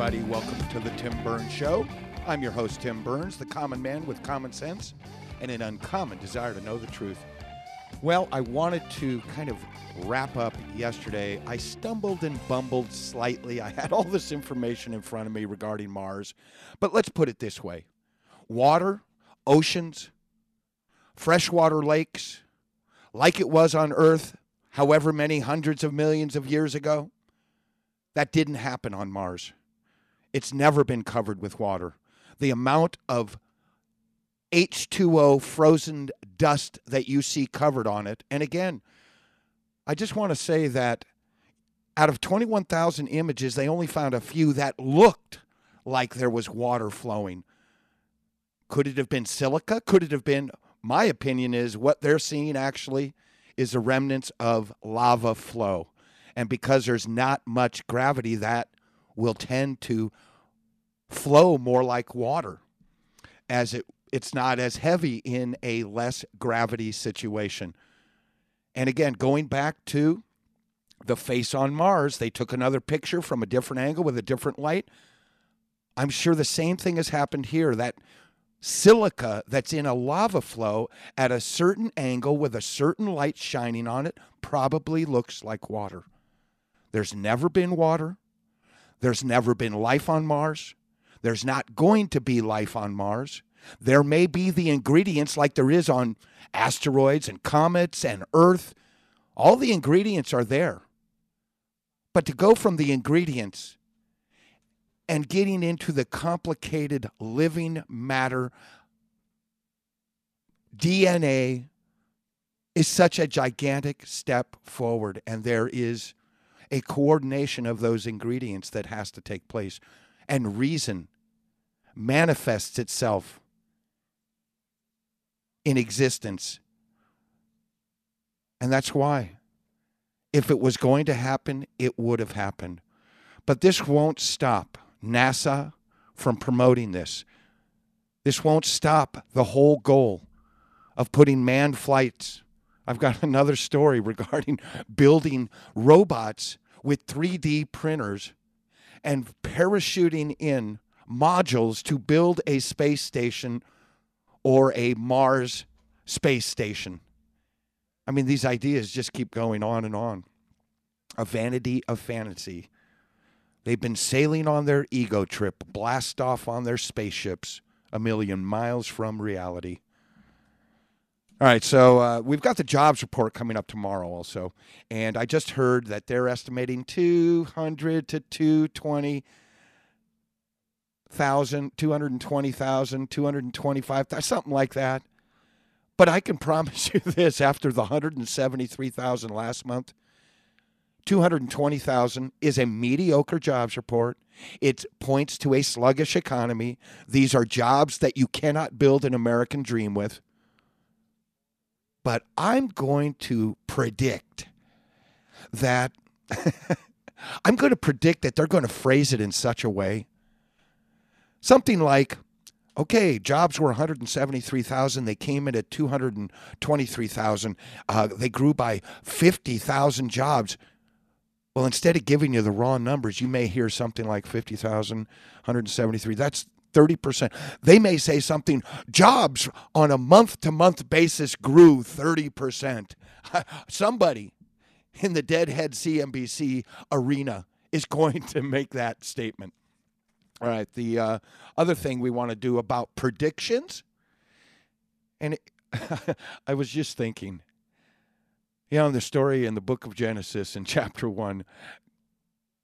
Everybody. Welcome to the Tim Burns Show. I'm your host, Tim Burns, the common man with common sense and an uncommon desire to know the truth. Well, I wanted to kind of wrap up yesterday. I stumbled and bumbled slightly. I had all this information in front of me regarding Mars. But let's put it this way water, oceans, freshwater lakes, like it was on Earth, however many hundreds of millions of years ago, that didn't happen on Mars. It's never been covered with water. The amount of H2O frozen dust that you see covered on it. And again, I just want to say that out of 21,000 images, they only found a few that looked like there was water flowing. Could it have been silica? Could it have been? My opinion is what they're seeing actually is the remnants of lava flow. And because there's not much gravity, that will tend to flow more like water as it it's not as heavy in a less gravity situation. And again, going back to the face on Mars, they took another picture from a different angle with a different light. I'm sure the same thing has happened here. That silica that's in a lava flow at a certain angle with a certain light shining on it probably looks like water. There's never been water. There's never been life on Mars. There's not going to be life on Mars. There may be the ingredients like there is on asteroids and comets and Earth. All the ingredients are there. But to go from the ingredients and getting into the complicated living matter, DNA is such a gigantic step forward. And there is a coordination of those ingredients that has to take place. And reason manifests itself in existence. And that's why. If it was going to happen, it would have happened. But this won't stop NASA from promoting this. This won't stop the whole goal of putting manned flights. I've got another story regarding building robots with 3D printers and parachuting in modules to build a space station or a Mars space station. I mean, these ideas just keep going on and on. A vanity of fantasy. They've been sailing on their ego trip, blast off on their spaceships a million miles from reality. All right, so uh, we've got the jobs report coming up tomorrow also. And I just heard that they're estimating 200 to 220 thousand, two hundred and twenty thousand, two hundred and twenty-five thousand, something like that. But I can promise you this: after the hundred and seventy-three thousand last month, two hundred and twenty thousand is a mediocre jobs report. It points to a sluggish economy. These are jobs that you cannot build an American dream with. But I'm going to predict that. I'm going to predict that they're going to phrase it in such a way Something like, okay, jobs were 173,000. They came in at 223,000. Uh, they grew by 50,000 jobs. Well, instead of giving you the raw numbers, you may hear something like 50,000, 173. That's 30%. They may say something, jobs on a month to month basis grew 30%. Somebody in the Deadhead CNBC arena is going to make that statement. All right. The uh, other thing we want to do about predictions, and it, I was just thinking, You know, the story in the book of Genesis in chapter 1,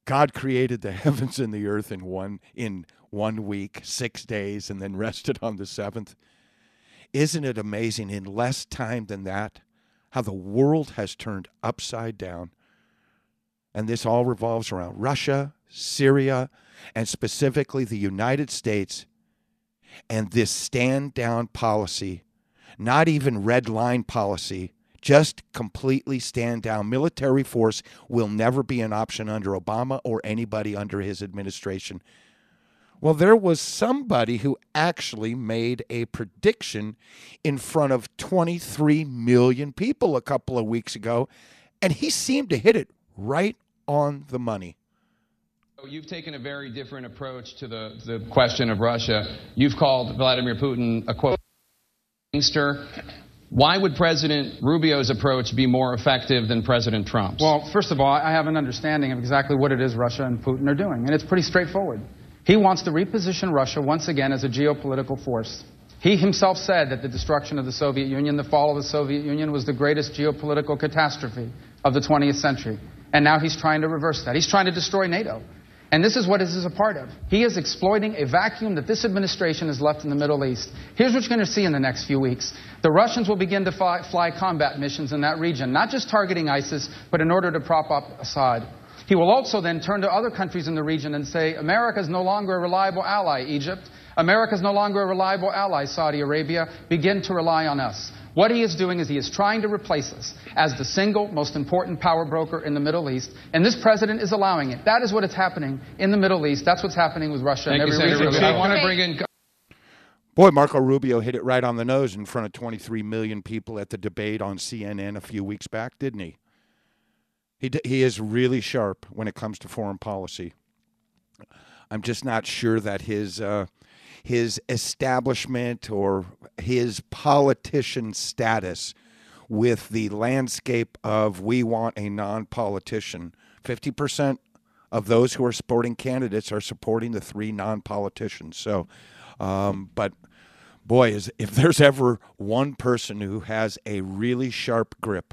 God created the heavens and the earth in one in one week, 6 days and then rested on the 7th. Isn't it amazing in less time than that how the world has turned upside down? And this all revolves around Russia, Syria, and specifically the United States and this stand down policy, not even red line policy, just completely stand down. Military force will never be an option under Obama or anybody under his administration. Well, there was somebody who actually made a prediction in front of 23 million people a couple of weeks ago, and he seemed to hit it right on the money. You've taken a very different approach to the, the question of Russia. You've called Vladimir Putin a quote gangster. Why would President Rubio's approach be more effective than President Trump's? Well, first of all, I have an understanding of exactly what it is Russia and Putin are doing, and it's pretty straightforward. He wants to reposition Russia once again as a geopolitical force. He himself said that the destruction of the Soviet Union, the fall of the Soviet Union, was the greatest geopolitical catastrophe of the 20th century. And now he's trying to reverse that. He's trying to destroy NATO. And this is what this is a part of. He is exploiting a vacuum that this administration has left in the Middle East. Here's what you're going to see in the next few weeks. The Russians will begin to fly, fly combat missions in that region, not just targeting ISIS, but in order to prop up Assad. He will also then turn to other countries in the region and say, America is no longer a reliable ally, Egypt. America is no longer a reliable ally, Saudi Arabia. Begin to rely on us. What he is doing is he is trying to replace us as the single most important power broker in the Middle East, and this president is allowing it. That is what is happening in the Middle East. That's what's happening with Russia Thank and you, every Senator region. Rubio. I want to bring in. Boy, Marco Rubio hit it right on the nose in front of 23 million people at the debate on CNN a few weeks back, didn't he? He, he is really sharp when it comes to foreign policy. I'm just not sure that his uh, his establishment or his politician status with the landscape of we want a non-politician. Fifty percent of those who are supporting candidates are supporting the three non-politicians. So, um, but boy, is if there's ever one person who has a really sharp grip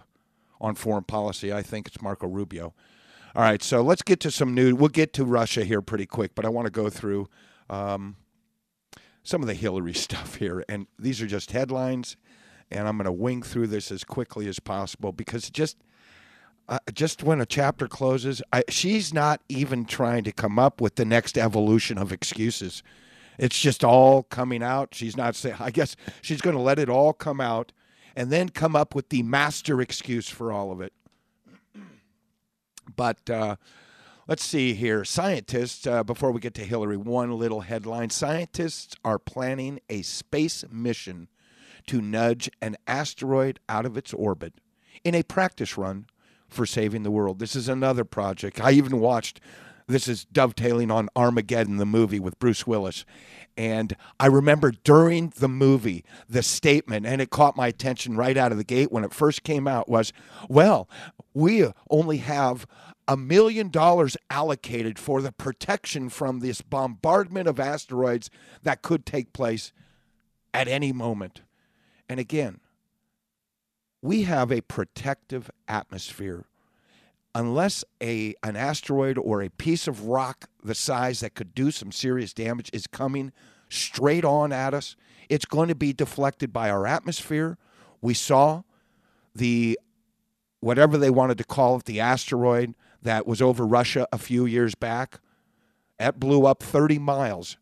on foreign policy, I think it's Marco Rubio. All right, so let's get to some news. We'll get to Russia here pretty quick, but I want to go through um, some of the Hillary stuff here. And these are just headlines, and I'm going to wing through this as quickly as possible because just uh, just when a chapter closes, I, she's not even trying to come up with the next evolution of excuses. It's just all coming out. She's not saying. I guess she's going to let it all come out, and then come up with the master excuse for all of it. But uh, let's see here. Scientists, uh, before we get to Hillary, one little headline. Scientists are planning a space mission to nudge an asteroid out of its orbit in a practice run for saving the world. This is another project. I even watched, this is dovetailing on Armageddon, the movie with Bruce Willis. And I remember during the movie, the statement, and it caught my attention right out of the gate when it first came out, was, well, we only have a million dollars allocated for the protection from this bombardment of asteroids that could take place at any moment. And again, we have a protective atmosphere. Unless a an asteroid or a piece of rock the size that could do some serious damage is coming straight on at us, it's going to be deflected by our atmosphere. We saw the whatever they wanted to call it, the asteroid that was over Russia a few years back. That blew up 30 miles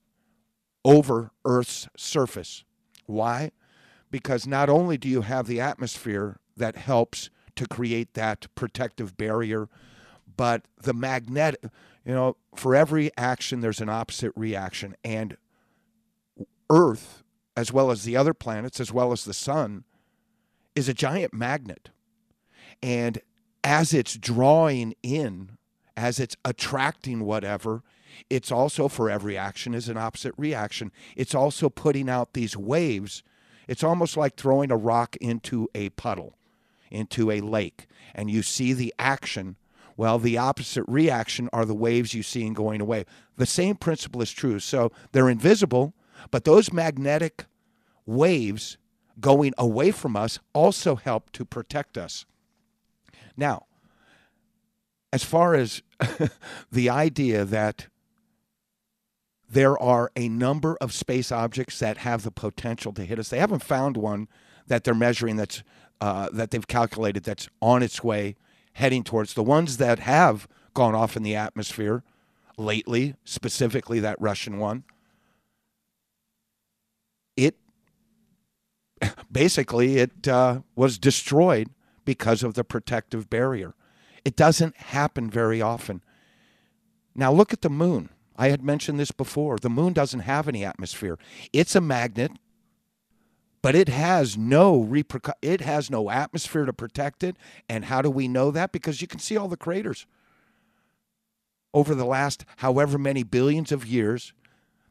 over Earth's surface. Why? Because not only do you have the atmosphere that helps to create that protective barrier, but the magnetic, you know, for every action, there's an opposite reaction. And Earth, as well as the other planets, as well as the sun, is a giant magnet. And as it's drawing in, as it's attracting whatever, it's also for every action is an opposite reaction. It's also putting out these waves. It's almost like throwing a rock into a puddle, into a lake, and you see the action. Well, the opposite reaction are the waves you see in going away. The same principle is true. So they're invisible, but those magnetic waves going away from us also help to protect us. Now, as far as the idea that there are a number of space objects that have the potential to hit us, they haven't found one that they're measuring that's uh, that they've calculated that's on its way heading towards the ones that have gone off in the atmosphere lately, specifically that Russian one. It basically it uh, was destroyed because of the protective barrier. It doesn't happen very often. Now look at the moon. I had mentioned this before. The moon doesn't have any atmosphere. It's a magnet, but it has no repercu- it has no atmosphere to protect it. And how do we know that? Because you can see all the craters over the last however many billions of years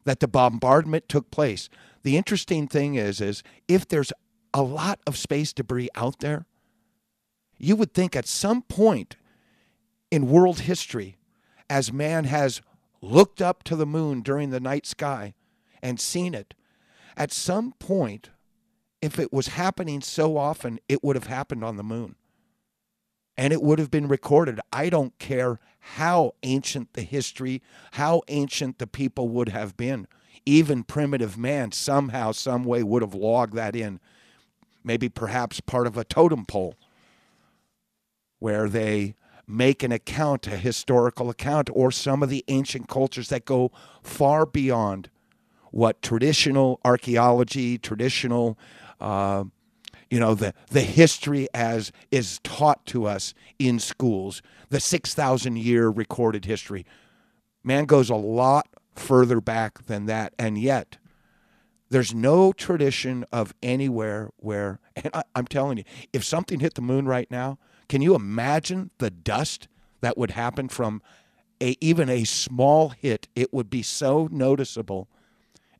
that the bombardment took place. The interesting thing is is if there's a lot of space debris out there, you would think at some point in world history as man has looked up to the moon during the night sky and seen it, at some point, if it was happening so often, it would have happened on the moon. And it would have been recorded. I don't care how ancient the history, how ancient the people would have been. Even primitive man somehow, some way would have logged that in. Maybe perhaps part of a totem pole where they make an account, a historical account, or some of the ancient cultures that go far beyond what traditional archaeology, traditional, uh, you know, the, the history as is taught to us in schools, the 6,000 year recorded history. Man goes a lot further back than that. And yet, there's no tradition of anywhere where, and I, I'm telling you, if something hit the moon right now, can you imagine the dust that would happen from a, even a small hit? It would be so noticeable,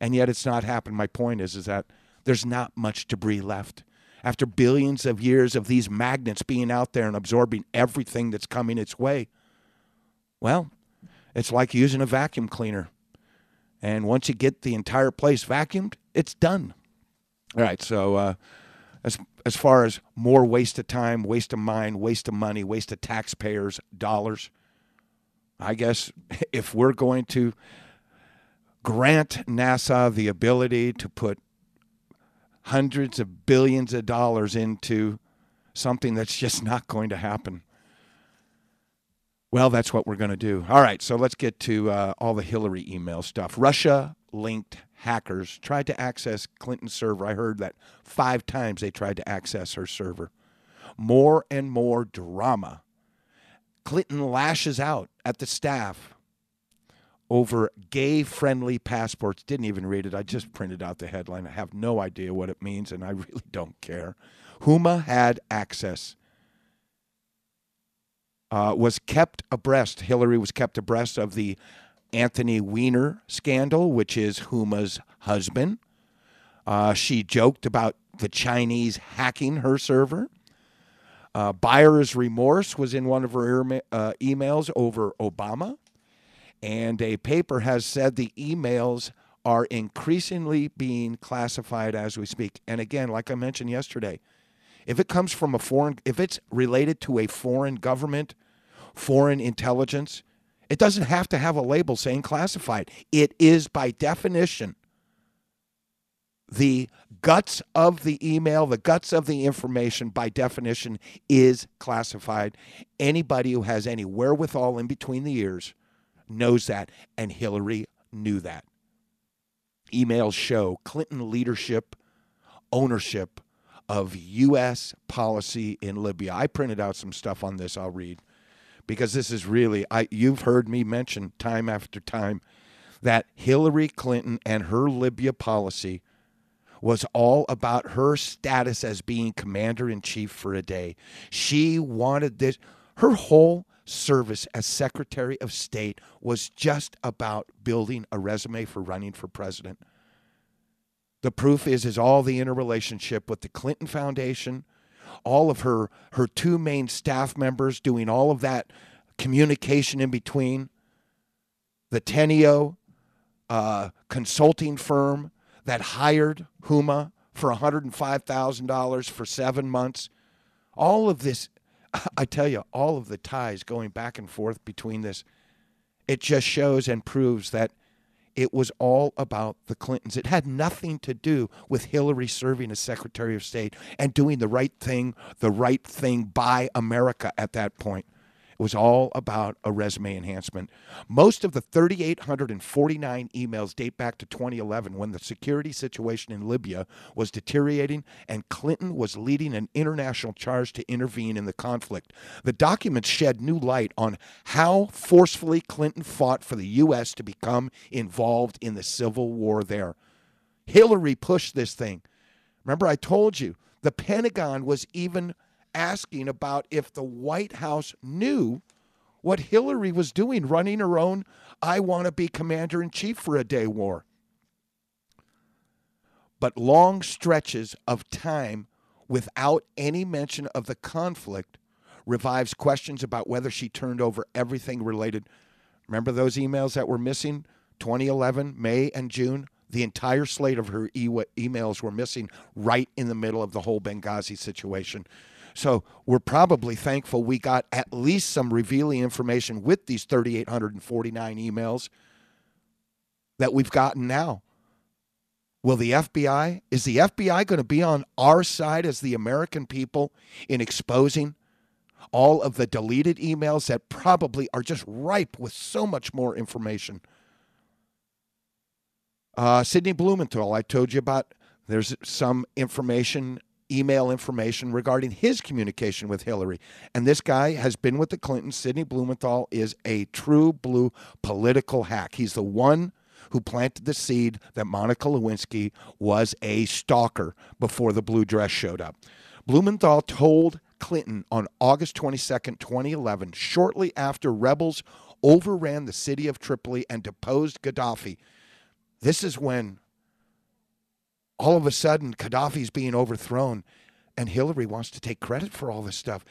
and yet it's not happened. My point is, is that there's not much debris left. After billions of years of these magnets being out there and absorbing everything that's coming its way, well, it's like using a vacuum cleaner. And once you get the entire place vacuumed, it's done. All right, so uh, as as far as more waste of time, waste of mind, waste of money, waste of taxpayers' dollars. I guess if we're going to grant NASA the ability to put hundreds of billions of dollars into something that's just not going to happen. Well, that's what we're going to do. All right, so let's get to uh, all the Hillary email stuff. Russia linked hackers tried to access Clinton's server. I heard that five times they tried to access her server. More and more drama. Clinton lashes out at the staff over gay friendly passports. Didn't even read it. I just printed out the headline. I have no idea what it means, and I really don't care. Huma had access. Uh, was kept abreast. Hillary was kept abreast of the Anthony Weiner scandal, which is Huma's husband. Uh, she joked about the Chinese hacking her server. Uh, buyer's remorse was in one of her uh, emails over Obama. And a paper has said the emails are increasingly being classified as we speak. And again, like I mentioned yesterday, if it comes from a foreign, if it's related to a foreign government, foreign intelligence, it doesn't have to have a label saying classified. It is by definition the guts of the email, the guts of the information, by definition, is classified. Anybody who has any wherewithal in between the ears knows that, and Hillary knew that. Emails show Clinton leadership, ownership of U.S. policy in Libya. I printed out some stuff on this, I'll read because this is really I you've heard me mention time after time that Hillary Clinton and her Libya policy was all about her status as being commander in chief for a day. She wanted this her whole service as Secretary of State was just about building a resume for running for president. The proof is is all the interrelationship with the Clinton Foundation, all of her her two main staff members doing all of that communication in between, the Teneo uh, consulting firm that hired Huma for $105,000 for seven months. All of this, I tell you, all of the ties going back and forth between this, it just shows and proves that it was all about the Clintons. It had nothing to do with Hillary serving as Secretary of State and doing the right thing, the right thing by America at that point. Was all about a resume enhancement. Most of the 3,849 emails date back to 2011 when the security situation in Libya was deteriorating and Clinton was leading an international charge to intervene in the conflict. The documents shed new light on how forcefully Clinton fought for the U.S. to become involved in the civil war there. Hillary pushed this thing. Remember, I told you the Pentagon was even asking about if the White House knew what Hillary was doing, running her own I want to be commander in chief for a day war. But long stretches of time without any mention of the conflict revives questions about whether she turned over everything related. Remember those emails that were missing 2011, May and June? The entire slate of her e- emails were missing right in the middle of the whole Benghazi situation. So we're probably thankful we got at least some revealing information with these 3,849 emails that we've gotten now. Will the FBI, is the FBI going to be on our side as the American people in exposing all of the deleted emails that probably are just ripe with so much more information? Uh, Sidney Blumenthal, I told you about. There's some information email information regarding his communication with Hillary. And this guy has been with the Clintons. Sidney Blumenthal is a true blue political hack. He's the one who planted the seed that Monica Lewinsky was a stalker before the blue dress showed up. Blumenthal told Clinton on August 22nd, 2011, shortly after rebels overran the city of Tripoli and deposed Gaddafi. This is when all of a sudden Gaddafi's being overthrown and Hillary wants to take credit for all this stuff.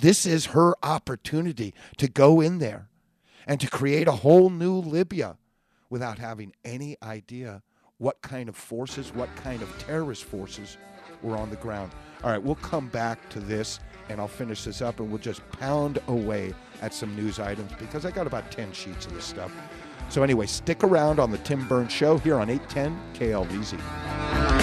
This is her opportunity to go in there and to create a whole new Libya without having any idea what kind of forces, what kind of terrorist forces were on the ground. All right, we'll come back to this and I'll finish this up and we'll just pound away at some news items because I got about 10 sheets of this stuff. So, anyway, stick around on the Tim Burns Show here on 810 KLVZ.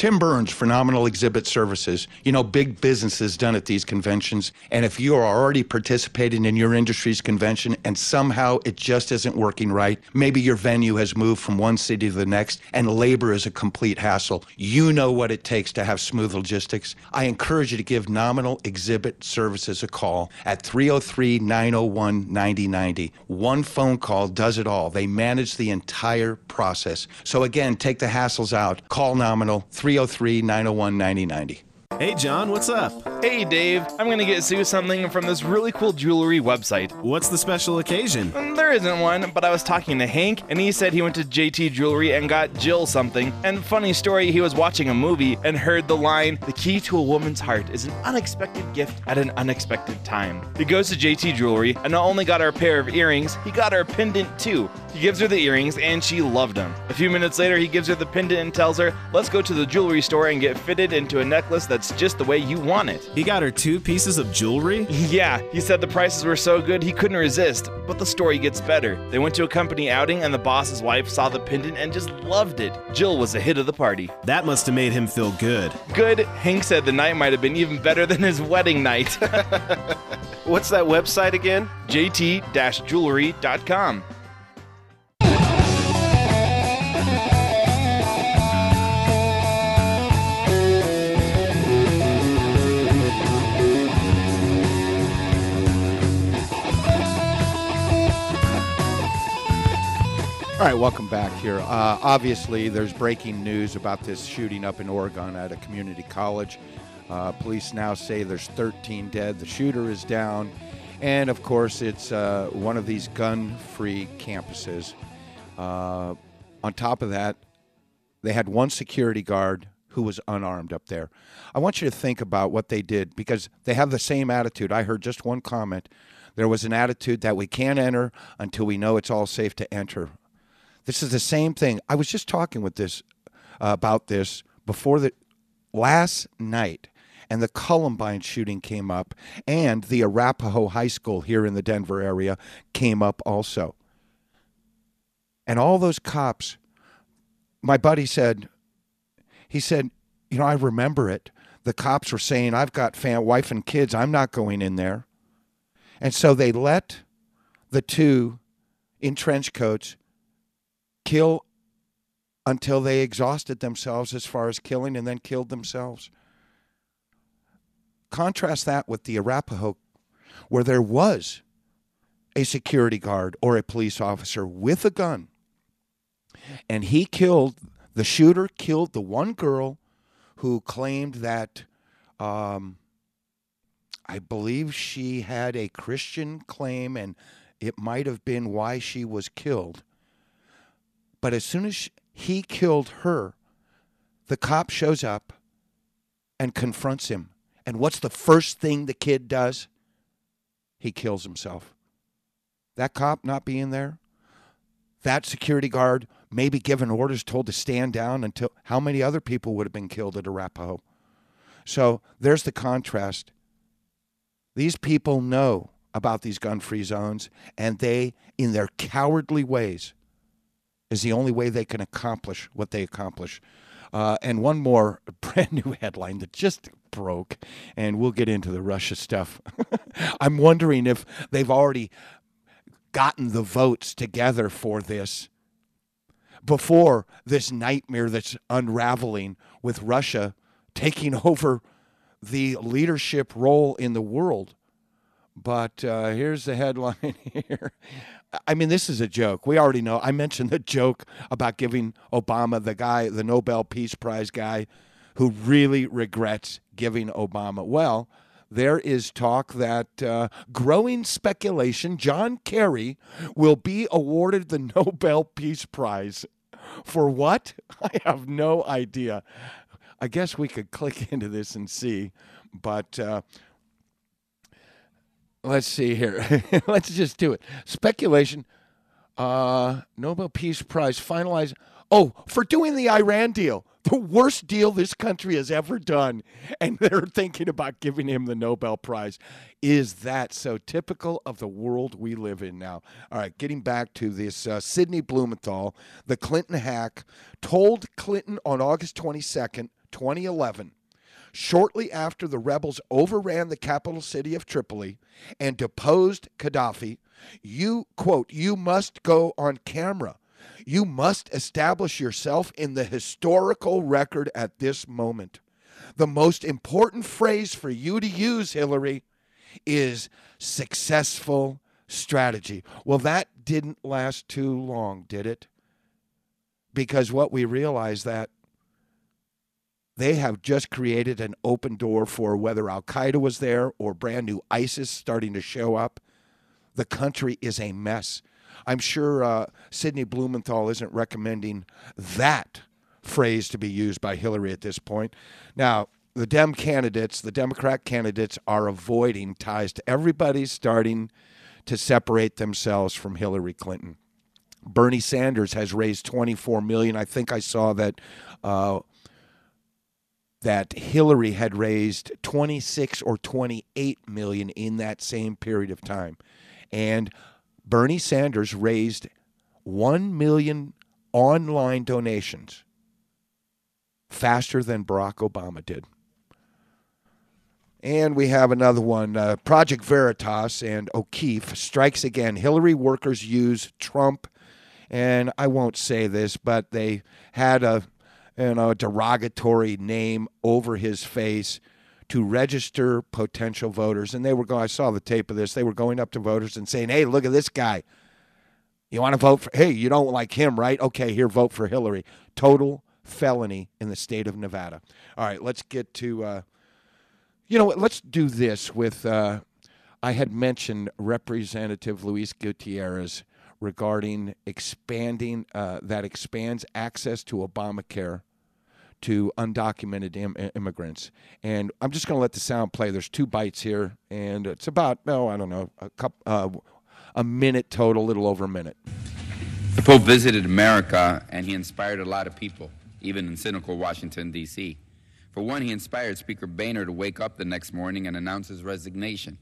Tim Burns, Phenomenal Exhibit Services. You know, big businesses done at these conventions. And if you are already participating in your industry's convention and somehow it just isn't working right, maybe your venue has moved from one city to the next and labor is a complete hassle. You know what it takes to have smooth logistics. I encourage you to give Nominal Exhibit Services a call at 303 901 9090. One phone call does it all. They manage the entire process. So again, take the hassles out. Call Nominal 303 303 901 9090. Hey, John, what's up? Hey, Dave. I'm going to get Sue something from this really cool jewelry website. What's the special occasion? Mm, there isn't one, but I was talking to Hank, and he said he went to JT Jewelry and got Jill something. And funny story, he was watching a movie and heard the line, The key to a woman's heart is an unexpected gift at an unexpected time. He goes to JT Jewelry and not only got her a pair of earrings, he got her a pendant too. He gives her the earrings, and she loved them. A few minutes later, he gives her the pendant and tells her, Let's go to the jewelry store and get fitted into a necklace that's just the way you want it. He got her two pieces of jewelry? Yeah, he said the prices were so good he couldn't resist, but the story gets better. They went to a company outing, and the boss's wife saw the pendant and just loved it. Jill was the hit of the party. That must have made him feel good. Good? Hank said the night might have been even better than his wedding night. What's that website again? jt All right, welcome back here. Uh, obviously, there's breaking news about this shooting up in Oregon at a community college. Uh, police now say there's 13 dead. The shooter is down. And of course, it's uh, one of these gun free campuses. Uh, on top of that, they had one security guard who was unarmed up there. I want you to think about what they did because they have the same attitude. I heard just one comment. There was an attitude that we can't enter until we know it's all safe to enter. This is the same thing. I was just talking with this uh, about this before the last night and the Columbine shooting came up and the Arapahoe High School here in the Denver area came up also. And all those cops my buddy said he said, you know, I remember it. The cops were saying, I've got fan, wife and kids. I'm not going in there. And so they let the two in trench coats kill until they exhausted themselves as far as killing and then killed themselves. Contrast that with the Arapahoe, where there was a security guard or a police officer with a gun, and he killed the shooter, killed the one girl who claimed that. Um, I believe she had a Christian claim, and it might have been why she was killed. But as soon as he killed her, the cop shows up and confronts him. And what's the first thing the kid does? He kills himself. That cop not being there, that security guard maybe given orders, told to stand down until how many other people would have been killed at Arapahoe? So there's the contrast. These people know about these gun free zones, and they, in their cowardly ways, is the only way they can accomplish what they accomplish. Uh, and one more brand new headline that just broke, and we'll get into the Russia stuff. I'm wondering if they've already gotten the votes together for this before this nightmare that's unraveling with Russia taking over the leadership role in the world. But uh, here's the headline here. I mean, this is a joke. We already know. I mentioned the joke about giving Obama, the guy, the Nobel Peace Prize guy, who really regrets giving Obama. Well, there is talk that uh, growing speculation John Kerry will be awarded the Nobel Peace Prize. For what? I have no idea. I guess we could click into this and see, but uh, let's see here. let's just do it. Speculation. Uh, Nobel Peace Prize finalized. Oh, for doing the Iran deal the worst deal this country has ever done, and they're thinking about giving him the Nobel Prize. Is that so typical of the world we live in now? All right, getting back to this, uh, Sidney Blumenthal, the Clinton hack, told Clinton on August 22nd, 2011 shortly after the rebels overran the capital city of Tripoli and deposed Gaddafi, you, quote, you must go on camera you must establish yourself in the historical record at this moment. The most important phrase for you to use, Hillary, is successful strategy. Well, that didn't last too long, did it? Because what we realized that they have just created an open door for whether Al Qaeda was there or brand new ISIS starting to show up. The country is a mess. I'm sure uh, Sidney Blumenthal isn't recommending that phrase to be used by Hillary at this point. Now, the Dem candidates, the Democrat candidates, are avoiding ties to everybody's starting to separate themselves from Hillary Clinton. Bernie Sanders has raised 24 million. I think I saw that uh, that Hillary had raised 26 or 28 million in that same period of time. And Bernie Sanders raised 1 million online donations faster than Barack Obama did. And we have another one uh, Project Veritas and O'Keefe strikes again. Hillary workers use Trump, and I won't say this, but they had a you know, derogatory name over his face to register potential voters. And they were going, I saw the tape of this. They were going up to voters and saying, hey, look at this guy. You want to vote for, hey, you don't like him, right? Okay, here, vote for Hillary. Total felony in the state of Nevada. All right, let's get to, uh, you know let's do this with, uh, I had mentioned Representative Luis Gutierrez regarding expanding, uh, that expands access to Obamacare to undocumented Im- immigrants. And I'm just going to let the sound play. There's two bites here, and it's about oh I don't know a cup uh, a minute total, a little over a minute. The Pope visited America and he inspired a lot of people, even in cynical Washington, D.C. For one, he inspired Speaker Boehner to wake up the next morning and announce his resignation.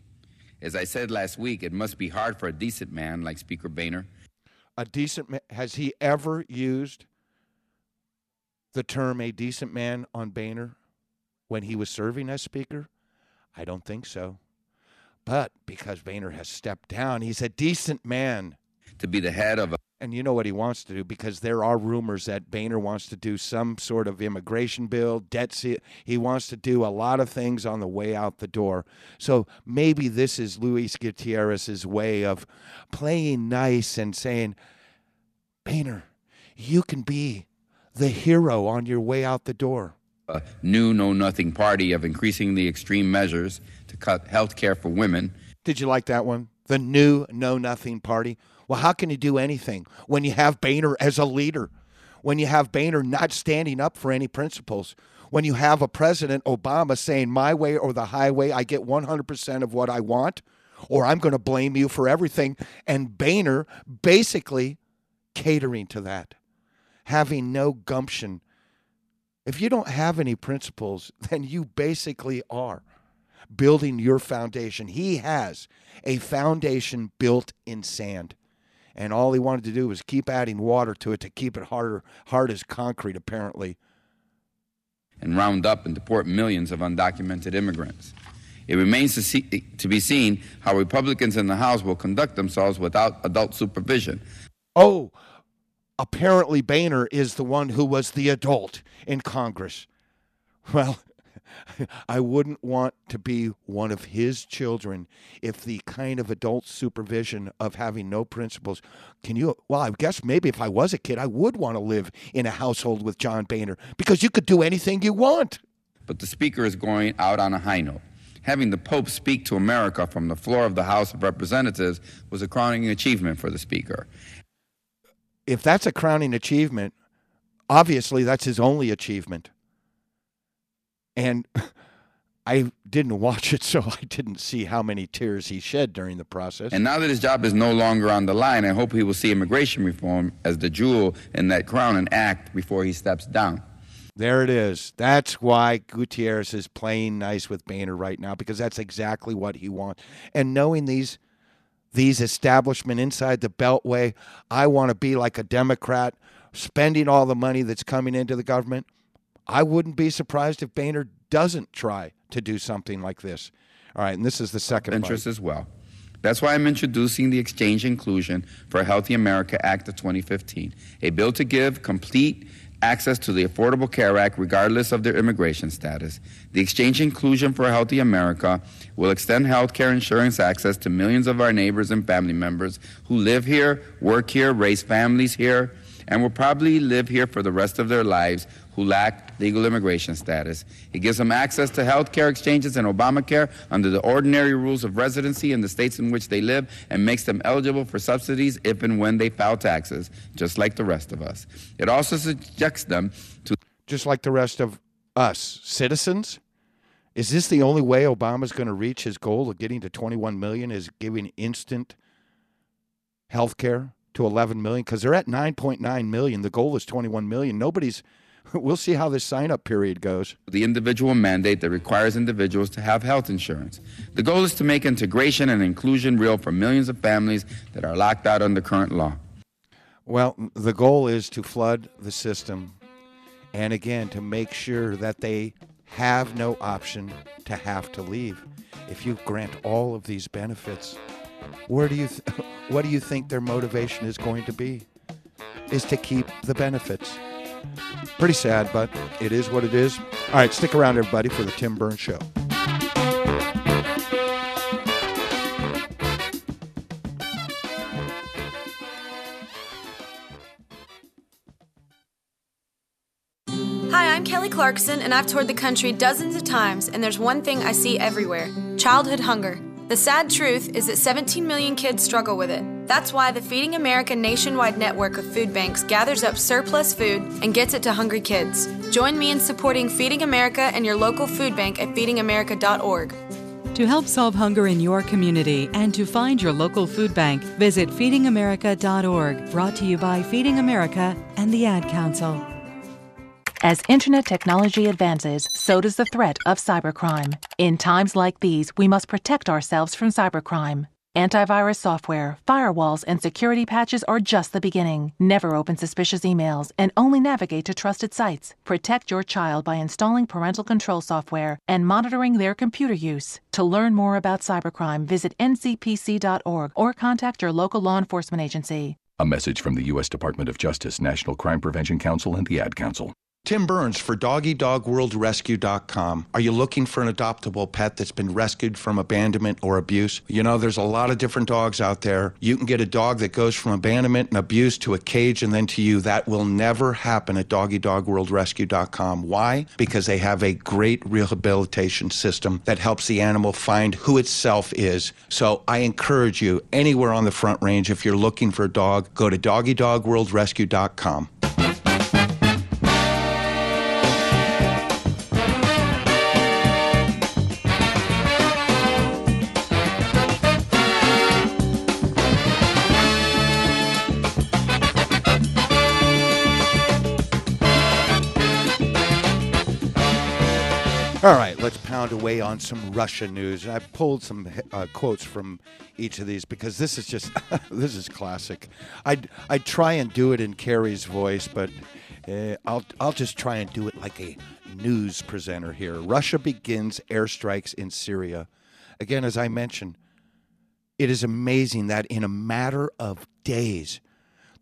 As I said last week, it must be hard for a decent man like Speaker Boehner. A decent man, has he ever used the term a decent man on Boehner when he was serving as Speaker? I don't think so. But because Boehner has stepped down, he's a decent man. To be the head of a And you know what he wants to do because there are rumors that Boehner wants to do some sort of immigration bill, debt. He wants to do a lot of things on the way out the door. So maybe this is Luis Gutierrez's way of playing nice and saying, Boehner, you can be the hero on your way out the door. a new know nothing party of increasingly extreme measures to cut health care for women. Did you like that one? The new Know Nothing Party. Well, how can you do anything when you have Boehner as a leader? When you have Boehner not standing up for any principles? When you have a President Obama saying, my way or the highway, I get 100% of what I want, or I'm going to blame you for everything. And Boehner basically catering to that, having no gumption. If you don't have any principles, then you basically are building your foundation. He has a foundation built in sand. And all he wanted to do was keep adding water to it to keep it harder, hard as concrete, apparently. and round up and deport millions of undocumented immigrants. It remains to, see, to be seen how Republicans in the House will conduct themselves without adult supervision. Oh, apparently Boehner is the one who was the adult in Congress. Well, I wouldn't want to be one of his children if the kind of adult supervision of having no principles. Can you? Well, I guess maybe if I was a kid, I would want to live in a household with John Boehner because you could do anything you want. But the Speaker is going out on a high note. Having the Pope speak to America from the floor of the House of Representatives was a crowning achievement for the Speaker. If that's a crowning achievement, obviously that's his only achievement. And I didn't watch it, so I didn't see how many tears he shed during the process. And now that his job is no longer on the line, I hope he will see immigration reform as the jewel in that crown and act before he steps down. There it is. That's why Gutierrez is playing nice with Boehner right now because that's exactly what he wants. And knowing these these establishment inside the Beltway, I want to be like a Democrat, spending all the money that's coming into the government. I wouldn't be surprised if Boehner doesn't try to do something like this. All right, and this is the second interest as well. That's why I'm introducing the Exchange Inclusion for a Healthy America Act of 2015, a bill to give complete access to the Affordable Care Act regardless of their immigration status. The Exchange Inclusion for a Healthy America will extend health care insurance access to millions of our neighbors and family members who live here, work here, raise families here, and will probably live here for the rest of their lives who lack legal immigration status. It gives them access to health care exchanges and Obamacare under the ordinary rules of residency in the states in which they live and makes them eligible for subsidies if and when they file taxes, just like the rest of us. It also subjects them to just like the rest of us citizens. Is this the only way Obama's going to reach his goal of getting to 21 million? Is giving instant health care to 11 million? Because they're at 9.9 million. The goal is 21 million. Nobody's. We'll see how this sign up period goes. the individual mandate that requires individuals to have health insurance. The goal is to make integration and inclusion real for millions of families that are locked out under current law. Well, the goal is to flood the system and again to make sure that they have no option to have to leave. If you grant all of these benefits, where do you th- what do you think their motivation is going to be? Is to keep the benefits. Pretty sad, but it is what it is. All right, stick around everybody for the Tim Burns show. Hi, I'm Kelly Clarkson, and I've toured the country dozens of times, and there's one thing I see everywhere childhood hunger. The sad truth is that 17 million kids struggle with it. That's why the Feeding America nationwide network of food banks gathers up surplus food and gets it to hungry kids. Join me in supporting Feeding America and your local food bank at feedingamerica.org. To help solve hunger in your community and to find your local food bank, visit feedingamerica.org. Brought to you by Feeding America and the Ad Council. As internet technology advances, so does the threat of cybercrime. In times like these, we must protect ourselves from cybercrime. Antivirus software, firewalls, and security patches are just the beginning. Never open suspicious emails and only navigate to trusted sites. Protect your child by installing parental control software and monitoring their computer use. To learn more about cybercrime, visit ncpc.org or contact your local law enforcement agency. A message from the U.S. Department of Justice, National Crime Prevention Council, and the Ad Council. Tim Burns for DoggyDogWorldRescue.com. Are you looking for an adoptable pet that's been rescued from abandonment or abuse? You know, there's a lot of different dogs out there. You can get a dog that goes from abandonment and abuse to a cage and then to you. That will never happen at DoggyDogWorldRescue.com. Why? Because they have a great rehabilitation system that helps the animal find who itself is. So I encourage you, anywhere on the front range, if you're looking for a dog, go to DoggyDogWorldRescue.com. All right, let's pound away on some Russia news. I pulled some uh, quotes from each of these because this is just this is classic. I I try and do it in Kerry's voice, but uh, I'll I'll just try and do it like a news presenter here. Russia begins airstrikes in Syria. Again, as I mentioned, it is amazing that in a matter of days,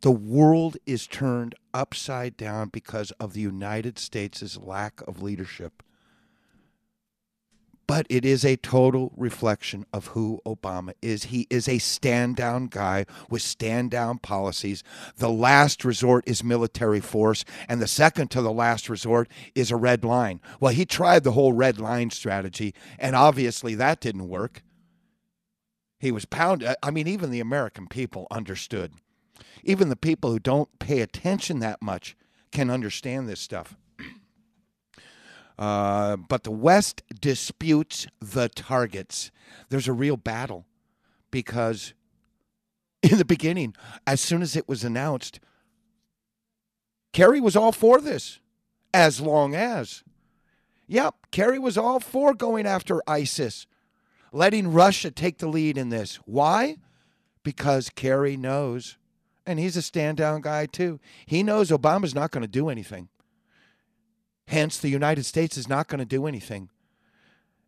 the world is turned upside down because of the United States' lack of leadership but it is a total reflection of who Obama is. He is a stand down guy with stand down policies. The last resort is military force, and the second to the last resort is a red line. Well, he tried the whole red line strategy, and obviously that didn't work. He was pounded. Uh, I mean, even the American people understood. Even the people who don't pay attention that much can understand this stuff. Uh, but the West disputes the targets. There's a real battle because in the beginning, as soon as it was announced, Kerry was all for this, as long as. Yep, Kerry was all for going after ISIS, letting Russia take the lead in this. Why? Because Kerry knows, and he's a stand down guy too. He knows Obama's not going to do anything. Hence, the United States is not going to do anything.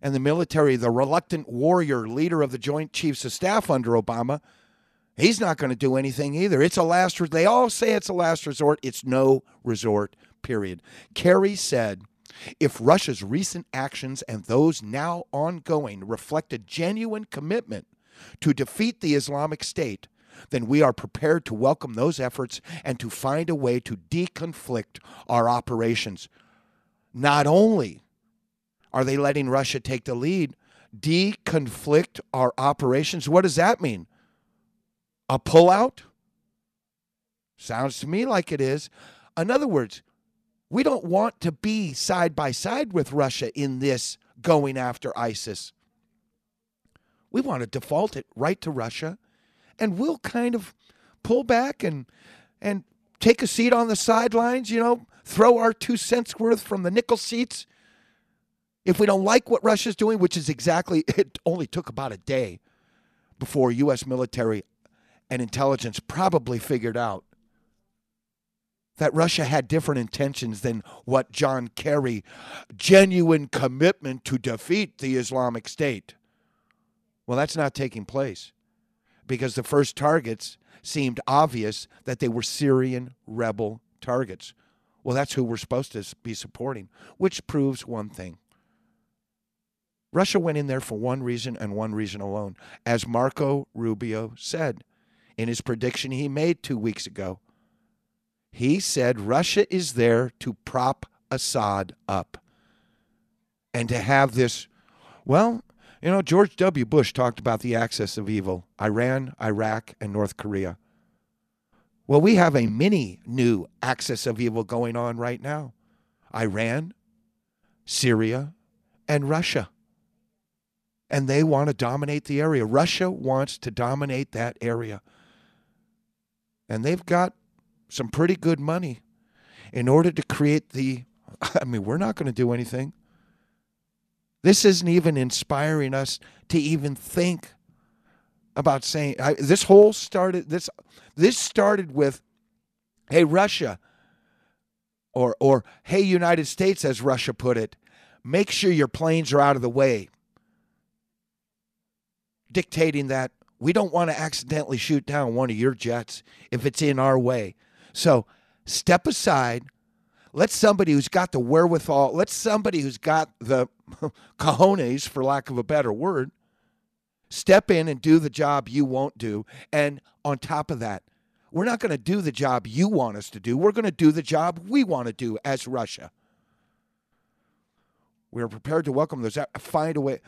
And the military, the reluctant warrior leader of the Joint Chiefs of Staff under Obama, he's not going to do anything either. It's a last They all say it's a last resort. It's no resort, period. Kerry said if Russia's recent actions and those now ongoing reflect a genuine commitment to defeat the Islamic State, then we are prepared to welcome those efforts and to find a way to deconflict our operations. Not only are they letting Russia take the lead, deconflict our operations. What does that mean? A pullout? Sounds to me like it is. In other words, we don't want to be side by side with Russia in this going after ISIS. We want to default it right to Russia, and we'll kind of pull back and and take a seat on the sidelines, you know, throw our two cents worth from the nickel seats. If we don't like what Russia's doing, which is exactly, it only took about a day before U.S. military and intelligence probably figured out that Russia had different intentions than what John Kerry genuine commitment to defeat the Islamic State. Well, that's not taking place because the first targets seemed obvious that they were Syrian rebel targets. Well, that's who we're supposed to be supporting, which proves one thing. Russia went in there for one reason and one reason alone. As Marco Rubio said in his prediction he made two weeks ago, he said Russia is there to prop Assad up and to have this, well, You know, George W. Bush talked about the axis of evil Iran, Iraq, and North Korea. Well, we have a mini new axis of evil going on right now Iran, Syria, and Russia. And they want to dominate the area. Russia wants to dominate that area. And they've got some pretty good money in order to create the. I mean, we're not going to do anything. This isn't even inspiring us to even think about saying I, this whole started this this started with hey Russia or or hey United States as Russia put it make sure your planes are out of the way. Dictating that we don't want to accidentally shoot down one of your jets if it's in our way. So step aside. Let somebody who's got the wherewithal let somebody who's got the cojones for lack of a better word step in and do the job you won't do. And on top of that, we're not going to do the job you want us to do. We're going to do the job we want to do as Russia. We're prepared to welcome those. Find a way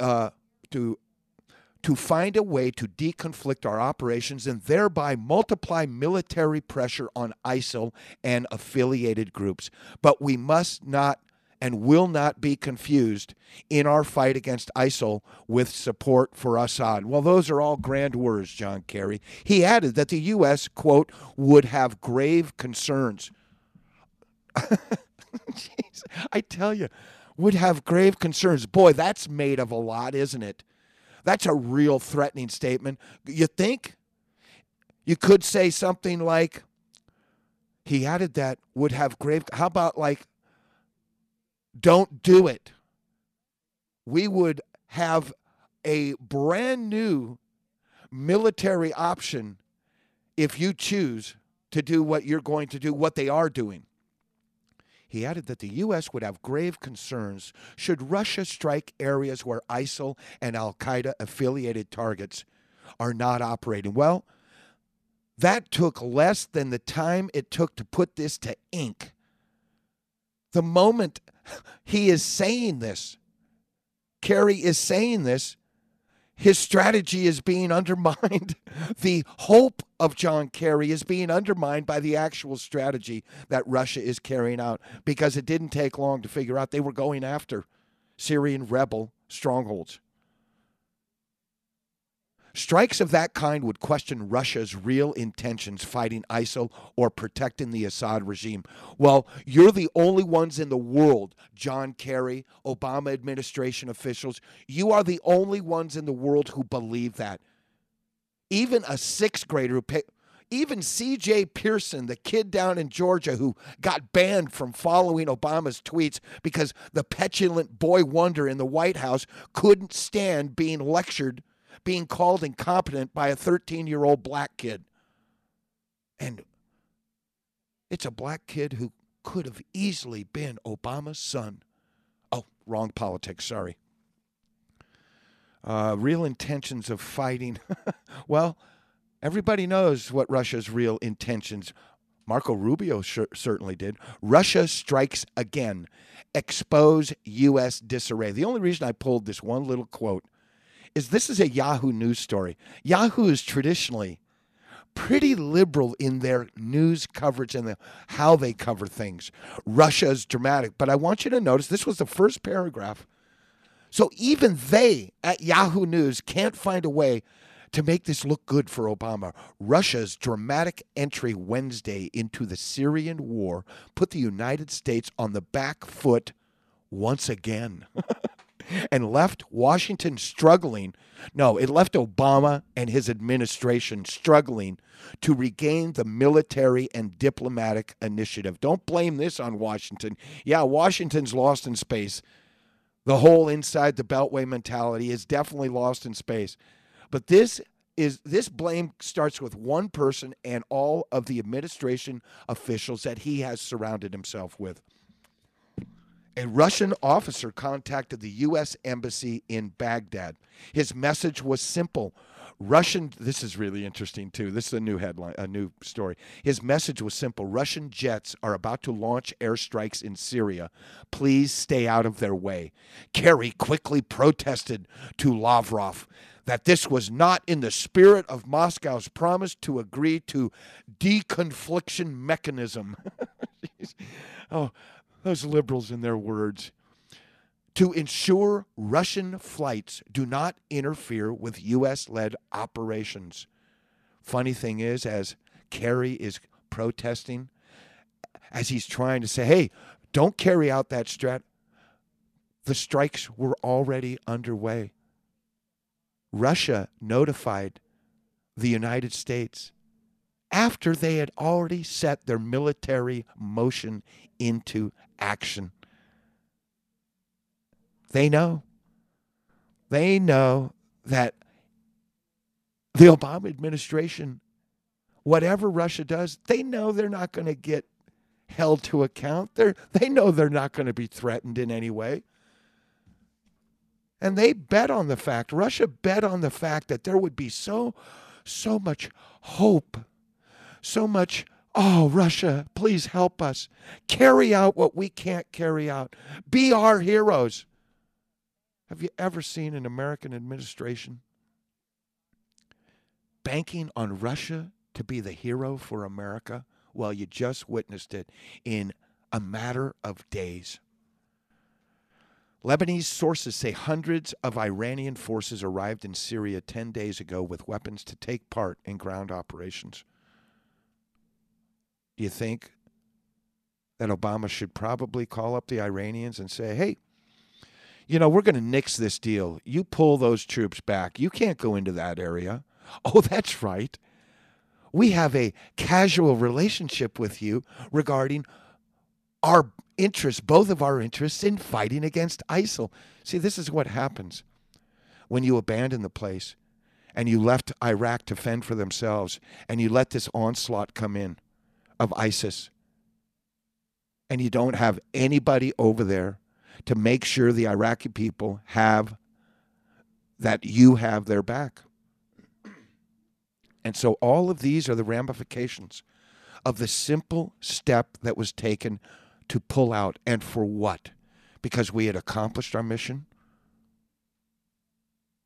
uh, to to find a way to deconflict our operations and thereby multiply military pressure on ISIL and affiliated groups. But we must not and will not be confused in our fight against ISIL with support for Assad. Well, those are all grand words, John Kerry. He added that the U.S., quote, would have grave concerns. Jeez, I tell you, would have grave concerns. Boy, that's made of a lot, isn't it? That's a real threatening statement. You think? You could say something like, he added that would have grave. How about like don't do it. We would have a brand new military option if you choose to do what you're going to do, what they are doing. He added that the U.S. would have grave concerns should Russia strike areas where ISIL and Al Qaeda affiliated targets are not operating. Well, that took less than the time it took to put this to ink. The moment he is saying this. Kerry is saying this. His strategy is being undermined. the hope of John Kerry is being undermined by the actual strategy that Russia is carrying out because it didn't take long to figure out they were going after Syrian rebel strongholds. Strikes of that kind would question Russia's real intentions fighting ISIL or protecting the Assad regime. Well, you're the only ones in the world, John Kerry, Obama administration officials, you are the only ones in the world who believe that. Even a sixth grader who pay, even CJ Pearson, the kid down in Georgia who got banned from following Obama's tweets because the petulant boy wonder in the White House couldn't stand being lectured being called incompetent by a 13 year old black kid. And it's a black kid who could have easily been Obama's son. Oh, wrong politics, sorry. Uh, real intentions of fighting. well, everybody knows what Russia's real intentions. Marco Rubio certainly did. Russia strikes again. Expose U.S. disarray. The only reason I pulled this one little quote is this is a Yahoo News story. Yahoo is traditionally pretty liberal in their news coverage and the, how they cover things. Russia is dramatic, but I want you to notice this was the first paragraph. So even they at Yahoo News can't find a way to make this look good for Obama. Russia's dramatic entry Wednesday into the Syrian war put the United States on the back foot once again. and left Washington struggling. No, it left Obama and his administration struggling to regain the military and diplomatic initiative. Don't blame this on Washington. Yeah, Washington's lost in space. The whole inside the beltway mentality is definitely lost in space. But this is this blame starts with one person and all of the administration officials that he has surrounded himself with. A Russian officer contacted the U.S. Embassy in Baghdad. His message was simple Russian, this is really interesting too. This is a new headline, a new story. His message was simple Russian jets are about to launch airstrikes in Syria. Please stay out of their way. Kerry quickly protested to Lavrov that this was not in the spirit of Moscow's promise to agree to deconfliction mechanism. oh, those liberals in their words to ensure Russian flights do not interfere with U.S. led operations. Funny thing is, as Kerry is protesting, as he's trying to say, hey, don't carry out that strat, the strikes were already underway. Russia notified the United States after they had already set their military motion into action. They know. They know that the Obama administration, whatever Russia does, they know they're not going to get held to account. They're, they know they're not going to be threatened in any way. And they bet on the fact, Russia bet on the fact that there would be so, so much hope, so much, oh, Russia, please help us. Carry out what we can't carry out. Be our heroes. Have you ever seen an American administration banking on Russia to be the hero for America? Well, you just witnessed it in a matter of days. Lebanese sources say hundreds of Iranian forces arrived in Syria 10 days ago with weapons to take part in ground operations. Do you think that Obama should probably call up the Iranians and say, hey, you know, we're going to nix this deal. You pull those troops back. You can't go into that area. Oh, that's right. We have a casual relationship with you regarding our interests, both of our interests in fighting against ISIL. See, this is what happens when you abandon the place and you left Iraq to fend for themselves and you let this onslaught come in of ISIS and you don't have anybody over there to make sure the Iraqi people have that you have their back. And so all of these are the ramifications of the simple step that was taken to pull out. And for what? Because we had accomplished our mission?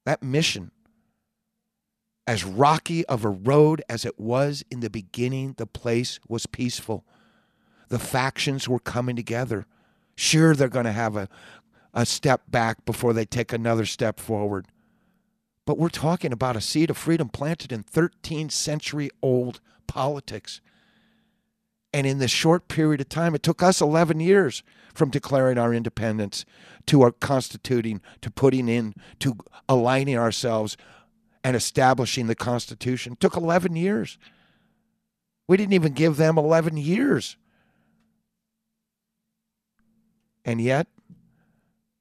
That mission, as rocky of a road as it was in the beginning, the place was peaceful. The factions were coming together. Sure, they're going to have a, a step back before they take another step forward. But we're talking about a seed of freedom planted in 13 century old politics. And in this short period of time, it took us 11 years from declaring our independence to our constituting, to putting in, to aligning ourselves and establishing the Constitution. It took 11 years. We didn't even give them 11 years. And yet,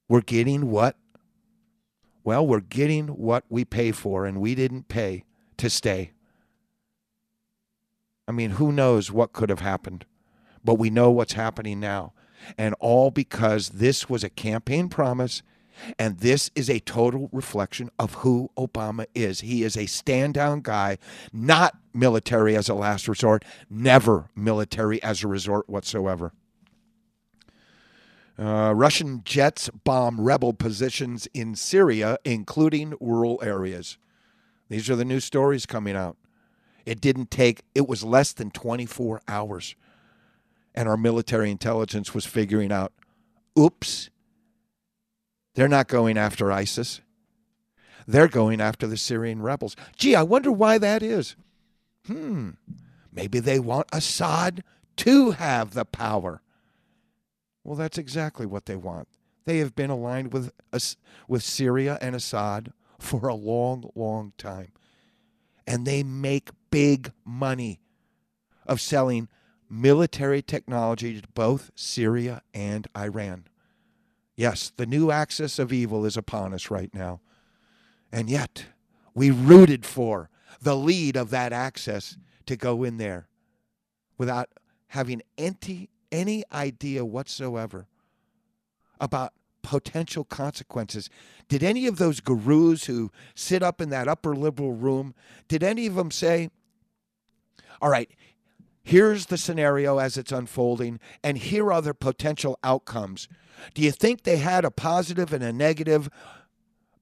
we're getting what? Well, we're getting what we pay for, and we didn't pay to stay. I mean, who knows what could have happened? But we know what's happening now. And all because this was a campaign promise, and this is a total reflection of who Obama is. He is a stand down guy, not military as a last resort, never military as a resort whatsoever. Uh, Russian jets bomb rebel positions in Syria, including rural areas. These are the new stories coming out. It didn't take, it was less than 24 hours. And our military intelligence was figuring out oops, they're not going after ISIS. They're going after the Syrian rebels. Gee, I wonder why that is. Hmm, maybe they want Assad to have the power. Well, that's exactly what they want. They have been aligned with with Syria and Assad for a long, long time. And they make big money of selling military technology to both Syria and Iran. Yes, the new axis of evil is upon us right now. And yet, we rooted for the lead of that axis to go in there without having any any idea whatsoever about potential consequences. Did any of those gurus who sit up in that upper liberal room, did any of them say, all right, here's the scenario as it's unfolding, and here are the potential outcomes? Do you think they had a positive and a negative?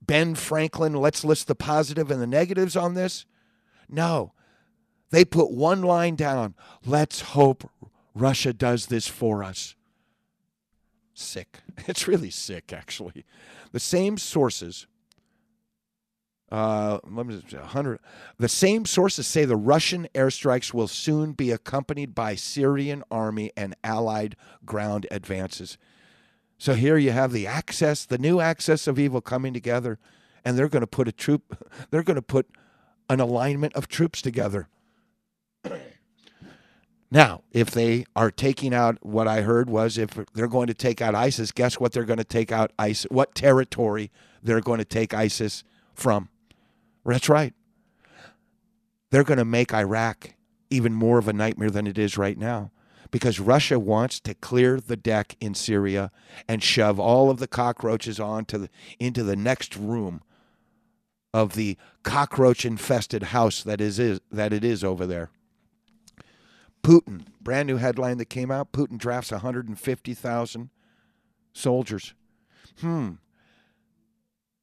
Ben Franklin, let's list the positive and the negatives on this? No. They put one line down. Let's hope Russia does this for us. Sick. It's really sick, actually. The same sources, uh, let me say, 100, the same sources say the Russian airstrikes will soon be accompanied by Syrian army and allied ground advances. So here you have the access, the new access of evil coming together, and they're going to put a troop, they're going to put an alignment of troops together. Now, if they are taking out what I heard was if they're going to take out ISIS, guess what they're going to take out ISIS? What territory they're going to take ISIS from? That's right. They're going to make Iraq even more of a nightmare than it is right now because Russia wants to clear the deck in Syria and shove all of the cockroaches onto the, into the next room of the cockroach infested house that is, is that it is over there. Putin, brand new headline that came out Putin drafts 150,000 soldiers. Hmm.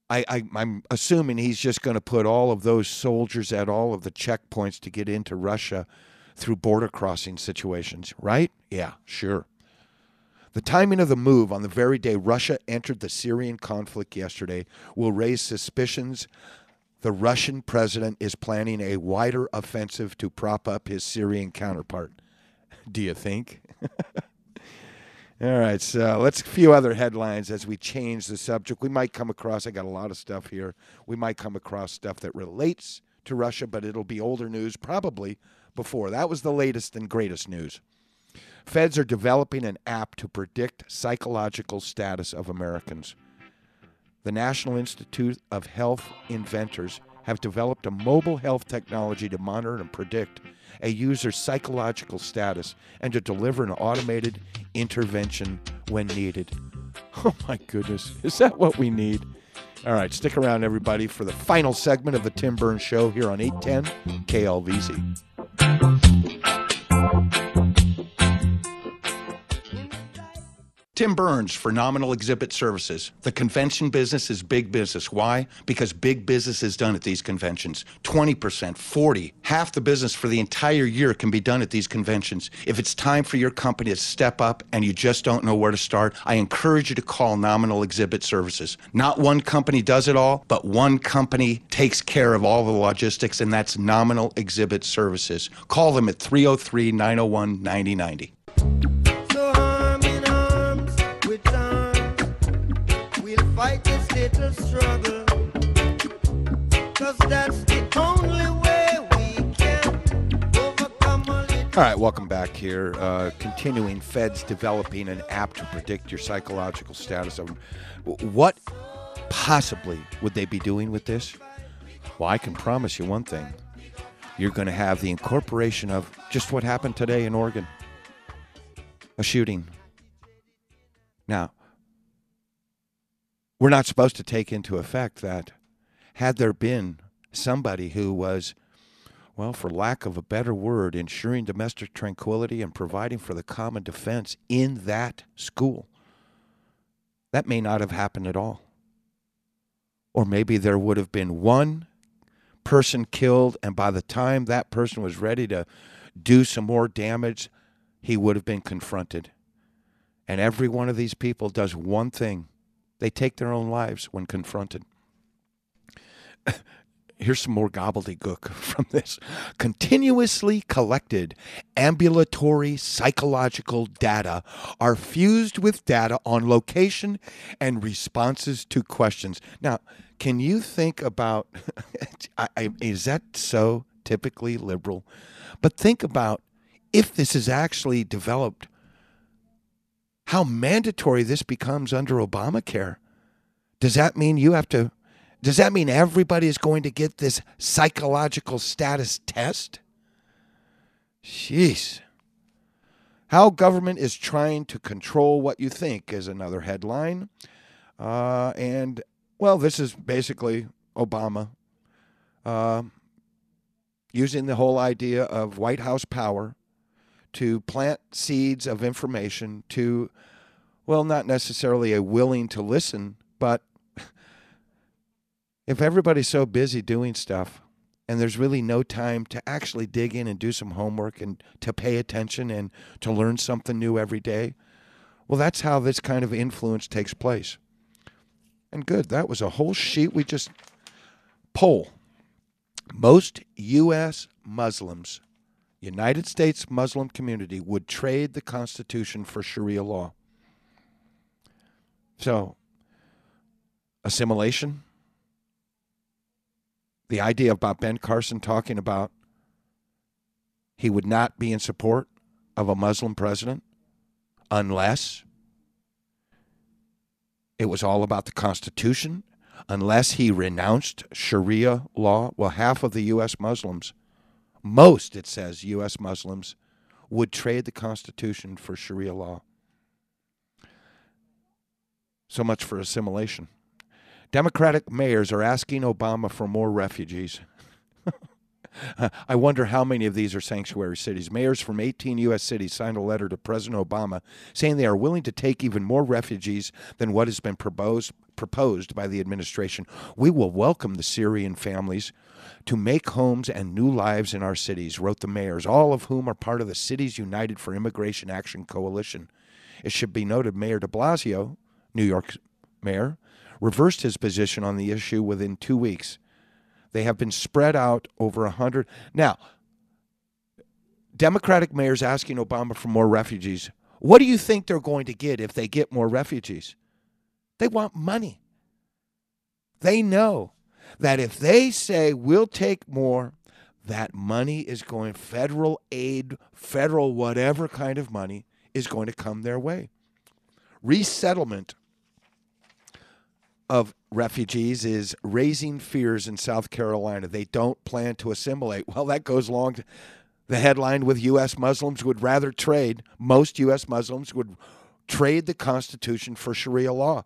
I, I, I'm assuming he's just going to put all of those soldiers at all of the checkpoints to get into Russia through border crossing situations, right? Yeah, sure. The timing of the move on the very day Russia entered the Syrian conflict yesterday will raise suspicions the Russian president is planning a wider offensive to prop up his Syrian counterpart. Do you think? All right, so let's a few other headlines as we change the subject. We might come across, I got a lot of stuff here. We might come across stuff that relates to Russia, but it'll be older news, probably before. That was the latest and greatest news. Feds are developing an app to predict psychological status of Americans the National Institute of Health inventors have developed a mobile health technology to monitor and predict a user's psychological status and to deliver an automated intervention when needed. Oh my goodness, is that what we need? All right, stick around, everybody, for the final segment of the Tim Burns Show here on 810 KLVZ. Tim Burns for Nominal Exhibit Services. The convention business is big business. Why? Because big business is done at these conventions. 20%, 40, half the business for the entire year can be done at these conventions. If it's time for your company to step up and you just don't know where to start, I encourage you to call Nominal Exhibit Services. Not one company does it all, but one company takes care of all the logistics, and that's Nominal Exhibit Services. Call them at 303 901 9090. Struggle. All right, welcome back here. Uh, continuing Feds developing an app to predict your psychological status what possibly would they be doing with this? Well, I can promise you one thing. You're going to have the incorporation of just what happened today in Oregon a shooting. Now, we're not supposed to take into effect that had there been somebody who was, well, for lack of a better word, ensuring domestic tranquility and providing for the common defense in that school, that may not have happened at all. Or maybe there would have been one person killed, and by the time that person was ready to do some more damage, he would have been confronted. And every one of these people does one thing they take their own lives when confronted. Here's some more gobbledygook from this. Continuously collected ambulatory psychological data are fused with data on location and responses to questions. Now, can you think about is that so typically liberal? But think about if this is actually developed how mandatory this becomes under Obamacare. Does that mean you have to? Does that mean everybody is going to get this psychological status test? Jeez. How government is trying to control what you think is another headline. Uh, and, well, this is basically Obama uh, using the whole idea of White House power to plant seeds of information to, well, not necessarily a willing to listen, but if everybody's so busy doing stuff and there's really no time to actually dig in and do some homework and to pay attention and to learn something new every day, well, that's how this kind of influence takes place. And good, that was a whole sheet we just poll. Most U.S. Muslims, United States Muslim community, would trade the Constitution for Sharia law. So, assimilation, the idea about Ben Carson talking about he would not be in support of a Muslim president unless it was all about the Constitution, unless he renounced Sharia law. Well, half of the U.S. Muslims, most, it says, U.S. Muslims, would trade the Constitution for Sharia law. So much for assimilation. Democratic mayors are asking Obama for more refugees. I wonder how many of these are sanctuary cities. Mayors from 18 U.S. cities signed a letter to President Obama saying they are willing to take even more refugees than what has been proposed, proposed by the administration. We will welcome the Syrian families to make homes and new lives in our cities, wrote the mayors, all of whom are part of the Cities United for Immigration Action Coalition. It should be noted Mayor de Blasio, New York's mayor, reversed his position on the issue within two weeks. They have been spread out over a hundred. Now, Democratic mayors asking Obama for more refugees. What do you think they're going to get if they get more refugees? They want money. They know that if they say we'll take more, that money is going, federal aid, federal whatever kind of money is going to come their way. Resettlement of refugees is raising fears in South Carolina. They don't plan to assimilate. Well, that goes along to the headline with U.S. Muslims would rather trade, most U.S. Muslims would trade the Constitution for Sharia law.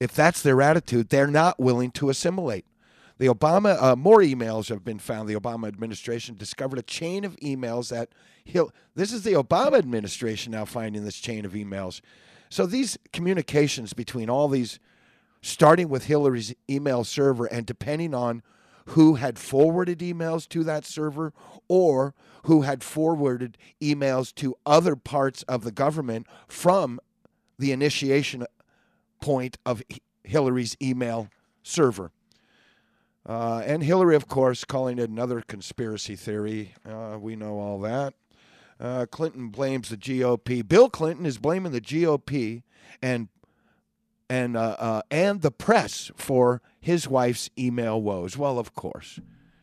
If that's their attitude, they're not willing to assimilate. The Obama, uh, more emails have been found. The Obama administration discovered a chain of emails that he'll, this is the Obama administration now finding this chain of emails. So these communications between all these starting with Hillary's email server and depending on who had forwarded emails to that server or who had forwarded emails to other parts of the government from the initiation point of Hillary's email server. Uh, and Hillary, of course, calling it another conspiracy theory. Uh, we know all that. Uh, Clinton blames the GOP. Bill Clinton is blaming the GOP and and uh, uh, and the press for his wife's email woes. Well, of course,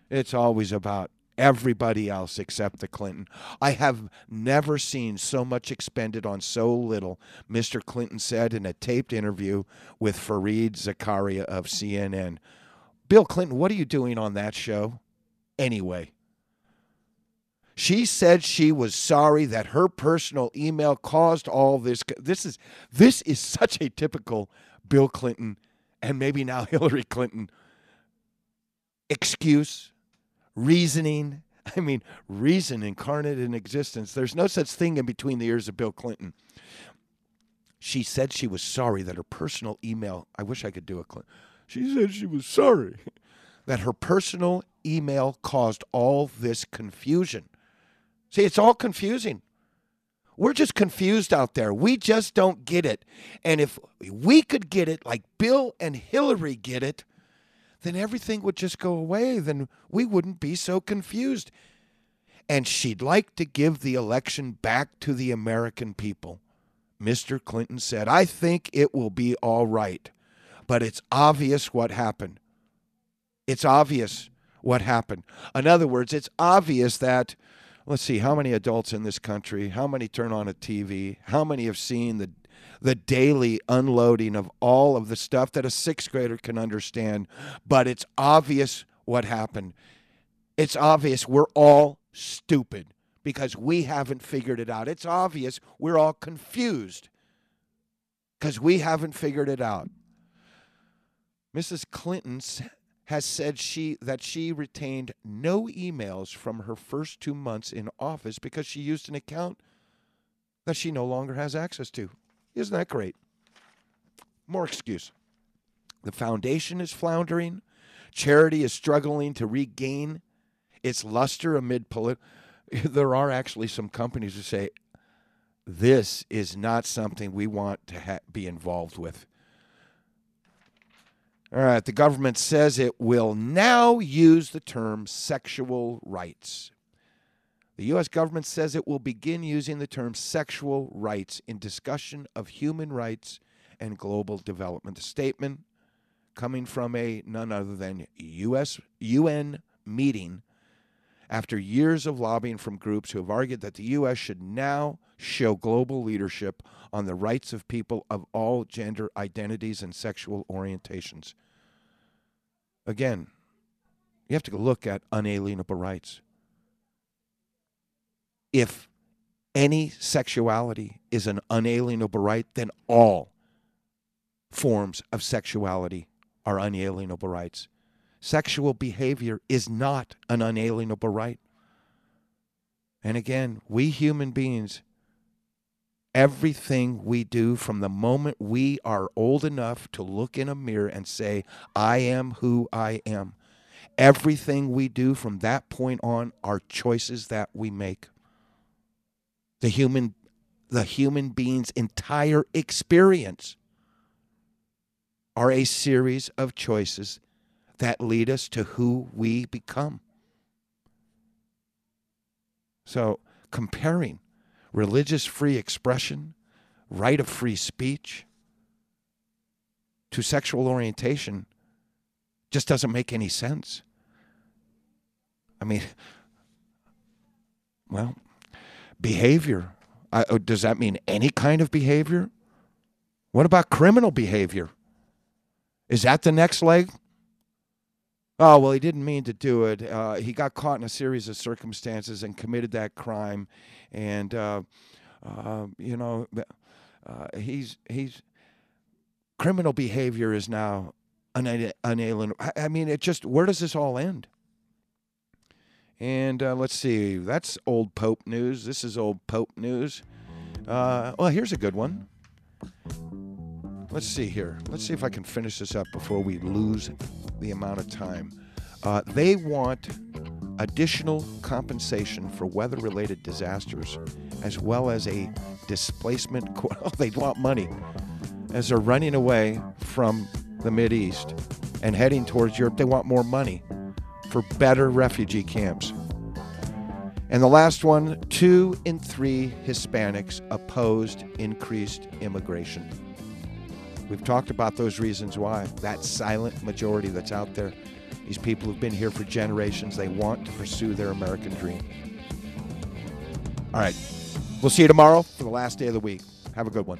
it's always about everybody else except the Clinton. I have never seen so much expended on so little, Mr. Clinton said in a taped interview with Fareed Zakaria of CNN. Bill Clinton, what are you doing on that show? Anyway, she said she was sorry that her personal email caused all this. This is this is such a typical Bill Clinton and maybe now Hillary Clinton excuse, reasoning. I mean, reason incarnate in existence. There's no such thing in between the ears of Bill Clinton. She said she was sorry that her personal email. I wish I could do it. She said she was sorry that her personal email caused all this confusion. See, it's all confusing. We're just confused out there. We just don't get it. And if we could get it like Bill and Hillary get it, then everything would just go away. Then we wouldn't be so confused. And she'd like to give the election back to the American people. Mr. Clinton said, I think it will be all right. But it's obvious what happened. It's obvious what happened. In other words, it's obvious that let's see how many adults in this country how many turn on a tv how many have seen the the daily unloading of all of the stuff that a sixth grader can understand but it's obvious what happened it's obvious we're all stupid because we haven't figured it out it's obvious we're all confused because we haven't figured it out. Mrs. Clinton has said she that she retained no emails from her first two months in office because she used an account that she no longer has access to. Isn't that great? More excuse. The foundation is floundering. Charity is struggling to regain its luster amid polit. There are actually some companies who say this is not something we want to ha- be involved with. All right, the government says it will now use the term sexual rights. The U.S. government says it will begin using the term sexual rights in discussion of human rights and global development. The statement coming from a none other than U.S. UN meeting after years of lobbying from groups who have argued that the U.S. should now show global leadership on the rights of people of all gender identities and sexual orientations. Again, you have to look at unalienable rights. If any sexuality is an unalienable right, then all forms of sexuality are unalienable rights. Sexual behavior is not an unalienable right. And again, we human beings, everything we do from the moment we are old enough to look in a mirror and say, I am who I am, everything we do from that point on are choices that we make. The human, the human being's entire experience are a series of choices that lead us to who we become. So, comparing religious free expression, right of free speech, to sexual orientation just doesn't make any sense. I mean, well, behavior. Uh, does that mean any kind of behavior? What about criminal behavior? Is that the next leg? Oh, well, he didn't mean to do it. Uh, he got caught in a series of circumstances and committed that crime. And, uh, uh, you know, uh, he's, he's, criminal behavior is now una- unalienable. I, I mean, it just, where does this all end? And uh, let's see, that's old Pope news. This is old Pope news. Uh, well, here's a good one. Let's see here. Let's see if I can finish this up before we lose the amount of time. Uh, they want additional compensation for weather related disasters as well as a displacement. They want money as they're running away from the East and heading towards Europe. They want more money for better refugee camps. And the last one two in three Hispanics opposed increased immigration. We've talked about those reasons why. That silent majority that's out there. These people who've been here for generations, they want to pursue their American dream. All right. We'll see you tomorrow for the last day of the week. Have a good one.